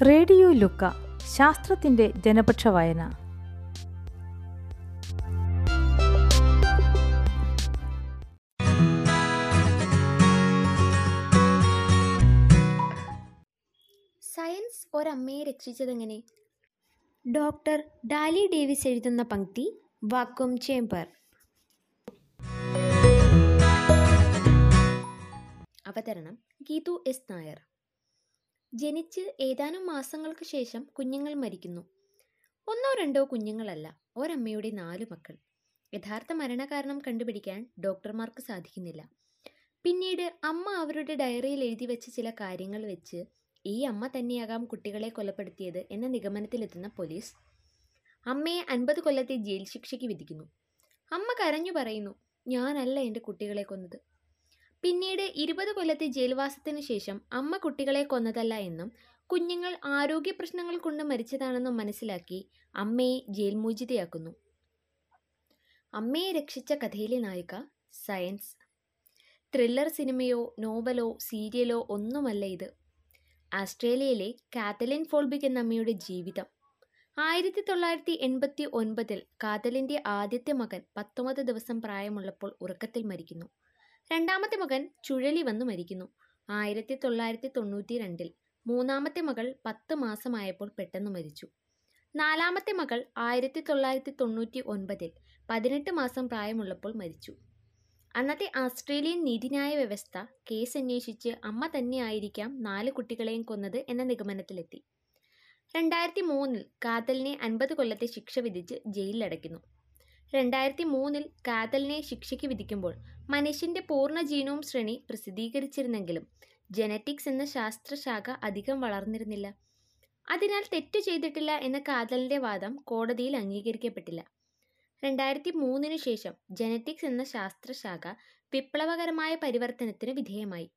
Radio ലുക്ക ശാസ്ത്രത്തിന്റെ ജനപക്ഷ വായന. സയൻസ് ഒരമ്മയെ രക്ഷിച്ചതെങ്ങനെ? ഡോക്ടർ ഡാലി ഡേവിസ് എഴുതുന്ന പങ്ക്തി വാക്വം ചേംബർ. അവതരണം ഗീതു എസ് നായർ. ജനിച്ച് ഏതാനും മാസങ്ങൾക്ക് ശേഷം കുഞ്ഞുങ്ങൾ മരിക്കുന്നു. ഒന്നോ രണ്ടോ കുഞ്ഞുങ്ങളല്ല ഒരമ്മയുടെ നാലു മക്കൾ. യഥാർത്ഥ മരണകാരണം കണ്ടുപിടിക്കാൻ ഡോക്ടർമാർക്ക് സാധിക്കുന്നില്ല. പിന്നീട് അമ്മ അവരുടെ ഡയറിയിൽ എഴുതി വെച്ച ചില കാര്യങ്ങൾ വെച്ച് ഈ അമ്മ തന്നെയാകാം കുട്ടികളെ കൊലപ്പെടുത്തിയത് എന്ന നിഗമനത്തിലെത്തുന്ന പോലീസ്. അമ്മയെ അൻപത് കൊല്ലത്തെ ജയിൽ ശിക്ഷയ്ക്ക് വിധിക്കുന്നു. അമ്മ കരഞ്ഞു പറയുന്നു ഞാനല്ല എന്റെ കുട്ടികളെ കൊന്നത്. പിന്നീട് ഇരുപത് കൊല്ലത്തെ ജയിൽവാസത്തിന് ശേഷം അമ്മ കുട്ടികളെ കൊന്നതല്ല എന്നും കുഞ്ഞുങ്ങൾ ആരോഗ്യ പ്രശ്നങ്ങൾ കൊണ്ട് മരിച്ചതാണെന്നും മനസ്സിലാക്കി അമ്മയെ ജയിൽമോചിതയാക്കുന്നു അമ്മയെ രക്ഷിച്ച കഥയിലെ നായിക സയൻസ്. ത്രില്ലർ സിനിമയോ നോവലോ സീരിയലോ ഒന്നുമല്ല ഇത്. ആസ്ട്രേലിയയിലെ കാത്തലിൻ ഫോൾബിക് എന്ന അമ്മയുടെ ജീവിതം. ആയിരത്തി തൊള്ളായിരത്തി എൺപത്തി ഒൻപതിൽ കാതലിന്റെ ആദ്യത്തെ മകൻ പത്തൊമ്പത് ദിവസം പ്രായമുള്ളപ്പോൾ ഉറക്കത്തിൽ മരിക്കുന്നു. രണ്ടാമത്തെ മകൻ ചുഴലി വന്നു മരിക്കുന്നു. ആയിരത്തി തൊള്ളായിരത്തി തൊണ്ണൂറ്റി രണ്ടിൽ മൂന്നാമത്തെ മകൾ പത്ത് മാസമായപ്പോൾ പെട്ടെന്ന് മരിച്ചു. നാലാമത്തെ മകൾ ആയിരത്തി തൊള്ളായിരത്തി തൊണ്ണൂറ്റി ഒൻപതിൽ പതിനെട്ട് മാസം പ്രായമുള്ളപ്പോൾ മരിച്ചു. അന്നത്തെ ആസ്ട്രേലിയൻ നീതിന്യായ വ്യവസ്ഥ കേസ് അന്വേഷിച്ച് അമ്മ തന്നെയായിരിക്കാം നാല് കുട്ടികളെയും കൊന്നത് എന്ന നിഗമനത്തിലെത്തി. രണ്ടായിരത്തി മൂന്നിൽ കാതലിനെ അൻപത് കൊല്ലത്തെ ശിക്ഷ വിധിച്ച് ജയിലിലടയ്ക്കുന്നു. രണ്ടായിരത്തി മൂന്നിൽ കാതലിനെ ശിക്ഷയ്ക്ക് വിധിക്കുമ്പോൾ മനുഷ്യന്റെ പൂർണ ജീനോം ശ്രേണി പ്രസിദ്ധീകരിച്ചിരുന്നെങ്കിലും ജനറ്റിക്സ് എന്ന ശാസ്ത്രശാഖ അധികം വളർന്നിരുന്നില്ല. അതിനാൽ തെറ്റു ചെയ്തിട്ടില്ല എന്ന കാതലിന്റെ വാദം കോടതിയിൽ അംഗീകരിക്കപ്പെട്ടില്ല. രണ്ടായിരത്തി മൂന്നിനു ശേഷം ജനറ്റിക്സ് എന്ന ശാസ്ത്രശാഖ വിപ്ലവകരമായ പരിവർത്തനത്തിന് വിധേയമായി.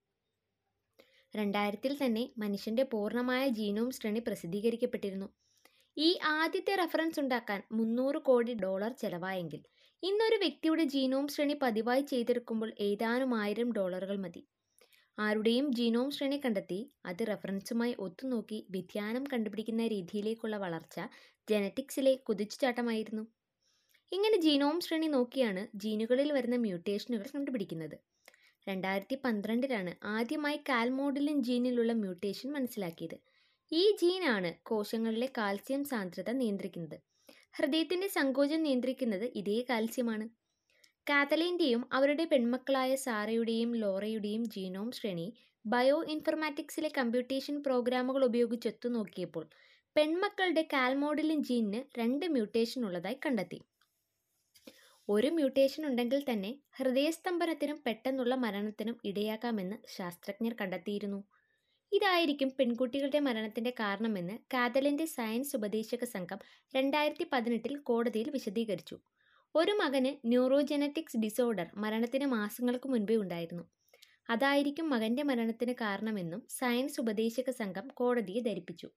രണ്ടായിരത്തിൽ തന്നെ മനുഷ്യന്റെ പൂർണമായ ജീനോം ശ്രേണി പ്രസിദ്ധീകരിക്കപ്പെട്ടിരുന്നു. ഈ ആദ്യത്തെ റെഫറൻസ് ഉണ്ടാക്കാൻ മുന്നൂറ് കോടി ഡോളർ ചെലവായെങ്കിൽ ഇന്നൊരു വ്യക്തിയുടെ ജീനോം ശ്രേണി പതിവായി ചെയ്തെടുക്കുമ്പോൾ ഏതാനും ആയിരം ഡോളറുകൾ മതി. ആരുടെയും ജീനോം ശ്രേണി കണ്ടെത്തി അത് റെഫറൻസുമായി ഒത്തുനോക്കി വ്യതിയാനം കണ്ടുപിടിക്കുന്ന രീതിയിലേക്കുള്ള വളർച്ച ജനറ്റിക്സിലെ കുതിച്ചുചാട്ടമായിരുന്നു. ഇങ്ങനെ ജീനോം ശ്രേണി നോക്കിയാണ് ജീനുകളിൽ വരുന്ന മ്യൂട്ടേഷനുകൾ കണ്ടുപിടിക്കുന്നത്. രണ്ടായിരത്തി പന്ത്രണ്ടിലാണ് ആദ്യമായി കാൽമോഡിലിൻ ജീനിലുള്ള മ്യൂട്ടേഷൻ മനസ്സിലാക്കിയത്. ഈ ജീനാണ് കോശങ്ങളിലെ കാൽസ്യം സാന്ദ്രത നിയന്ത്രിക്കുന്നത്. ഹൃദയത്തിന്റെ സങ്കോചം നിയന്ത്രിക്കുന്നത് ഇതേ കാൽസ്യമാണ് കാതലിന്റെയും അവരുടെ പെൺമക്കളായ സാറയുടെയും ലോറയുടെയും ജീനോം ശ്രേണി ബയോ ഇൻഫർമാറ്റിക്സിലെ കമ്പ്യൂട്ടേഷൻ പ്രോഗ്രാമുകൾ ഉപയോഗിച്ച് ഒത്തുനോക്കിയപ്പോൾ പെൺമക്കളുടെ കാൽമോഡലിൻ ജീനിന് രണ്ട് മ്യൂട്ടേഷൻ ഉള്ളതായി കണ്ടെത്തി. ഒരു മ്യൂട്ടേഷൻ ഉണ്ടെങ്കിൽ തന്നെ ഹൃദയസ്തംഭനത്തിനും പെട്ടെന്നുള്ള മരണത്തിനും ഇടയാക്കാമെന്ന് ശാസ്ത്രജ്ഞർ കണ്ടെത്തിയിരുന്നു. ഇതായിരിക്കും പെൺകുട്ടികളുടെ മരണത്തിന്റെ കാരണമെന്ന് കാതലിന്റെ സയൻസ് ഉപദേശക സംഘം രണ്ടായിരത്തി പതിനെട്ടിൽ കോടതിയിൽ വിശദീകരിച്ചു. ഒരു മകന് ന്യൂറോജനറ്റിക്സ് ഡിസോർഡർ മരണത്തിന് മാസങ്ങൾക്ക് മുൻപേ ഉണ്ടായിരുന്നു. അതായിരിക്കും മകന്റെ മരണത്തിന് കാരണമെന്നും സയൻസ് ഉപദേശക സംഘം കോടതിയെ ധരിപ്പിച്ചു.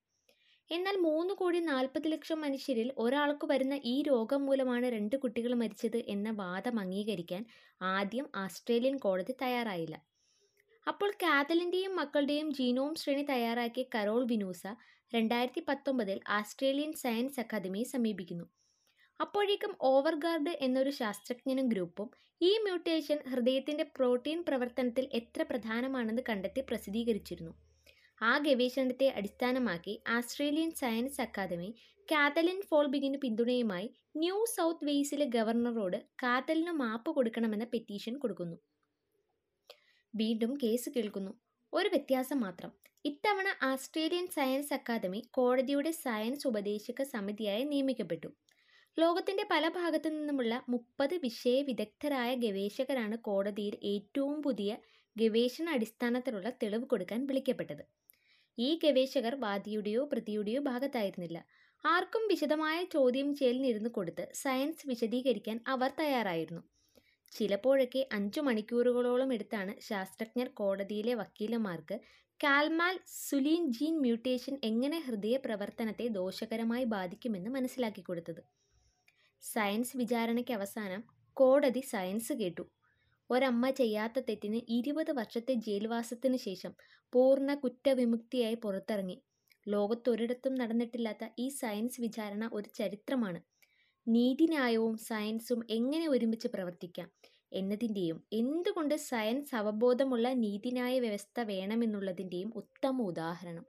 എന്നാൽ മൂന്ന് കോടി നാൽപ്പത് ലക്ഷം മനുഷ്യരിൽ ഒരാൾക്ക് വരുന്ന ഈ രോഗം മൂലമാണ് രണ്ട് കുട്ടികൾ മരിച്ചത് എന്ന വാദം അംഗീകരിക്കാൻ ആദ്യം ആസ്ട്രേലിയൻ കോടതി തയ്യാറായില്ല. അപ്പോൾ കാതലിന്റെയും മക്കളുടെയും ജീനോം ശ്രേണി തയ്യാറാക്കിയ കരോൾ വിനൂസ രണ്ടായിരത്തി പത്തൊമ്പതിൽ ആസ്ട്രേലിയൻ സയൻസ് അക്കാദമിയെ സമീപിക്കുന്നു. അപ്പോഴേക്കും ഓവർഗാർഡ് എന്നൊരു ശാസ്ത്രജ്ഞനും ഗ്രൂപ്പും ഈ മ്യൂട്ടേഷൻ ഹൃദയത്തിന്റെ പ്രോട്ടീൻ പ്രവർത്തനത്തിൽ എത്ര പ്രധാനമാണെന്ന് കണ്ടെത്തി പ്രസിദ്ധീകരിച്ചിരുന്നു. ആ ഗവേഷണത്തെ അടിസ്ഥാനമാക്കി ആസ്ട്രേലിയൻ സയൻസ് അക്കാദമി കാതലിൻ ഫോൾബിഗിന് പിന്തുണയുമായി ന്യൂ സൗത്ത് വെയ്സിലെ ഗവർണറോട് കാതലിന് മാപ്പ് കൊടുക്കണമെന്ന പെറ്റീഷൻ കൊടുക്കുന്നു. വീണ്ടും കേസ് കേൾക്കുന്നു. ഒരു വ്യത്യാസം മാത്രം. ഇത്തവണ ആസ്ട്രേലിയൻ സയൻസ് അക്കാദമി കോടതിയുടെ സയൻസ് ഉപദേശക സമിതിയായി നിയമിക്കപ്പെട്ടു. ലോകത്തിന്റെ പല ഭാഗത്തു നിന്നുമുള്ള മുപ്പത് വിഷയ വിദഗ്ധരായ ഗവേഷകരാണ് കോടതിയിൽ ഏറ്റവും പുതിയ ഗവേഷണ അടിസ്ഥാനത്തിലുള്ള തെളിവ് കൊടുക്കാൻ വിളിക്കപ്പെട്ടത്. ഈ ഗവേഷകർ വാദിയുടെയോ പ്രതിയുടെയോ ഭാഗത്തായിരുന്നില്ല. ആർക്കും വിശദമായ ചോദ്യം ചെയ്യലിനിരുന്ന് കൊടുത്ത് സയൻസ് വിശദീകരിക്കാൻ അവർ തയ്യാറായിരുന്നു. ചിലപ്പോഴൊക്കെ അഞ്ചു മണിക്കൂറുകളോളം എടുത്താണ് ശാസ്ത്രജ്ഞർ കോടതിയിലെ വക്കീലന്മാർക്ക് കാൽമാൽ സുലീൻ ജീൻ മ്യൂട്ടേഷൻ എങ്ങനെ ഹൃദയ പ്രവർത്തനത്തെ ദോഷകരമായി ബാധിക്കുമെന്ന് മനസ്സിലാക്കി കൊടുത്തത്. സയൻസ് വിചാരണയ്ക്ക് അവസാനം കോടതി സയൻസ് കേട്ടു. ഒരമ്മ ചെയ്യാത്ത തെറ്റിന് ഇരുപത് വർഷത്തെ ജയിൽവാസത്തിന് ശേഷം പൂർണ കുറ്റവിമുക്തിയായി പുറത്തിറങ്ങി. ലോകത്തൊരിടത്തും നടന്നിട്ടില്ലാത്ത ഈ സയൻസ് വിചാരണ ഒരു ചരിത്രമാണ്. നീതിന്യായവും സയൻസും എങ്ങനെ ഒരുമിച്ച് പ്രവർത്തിക്കാം? എന്നതിന്റെയും എന്തുകൊണ്ട് സയൻസ് അവബോധമുള്ള നീതിന്യായ വ്യവസ്ഥ വേണമെന്നുള്ളതിന്റെയും ഉത്തമ ഉദാഹരണം.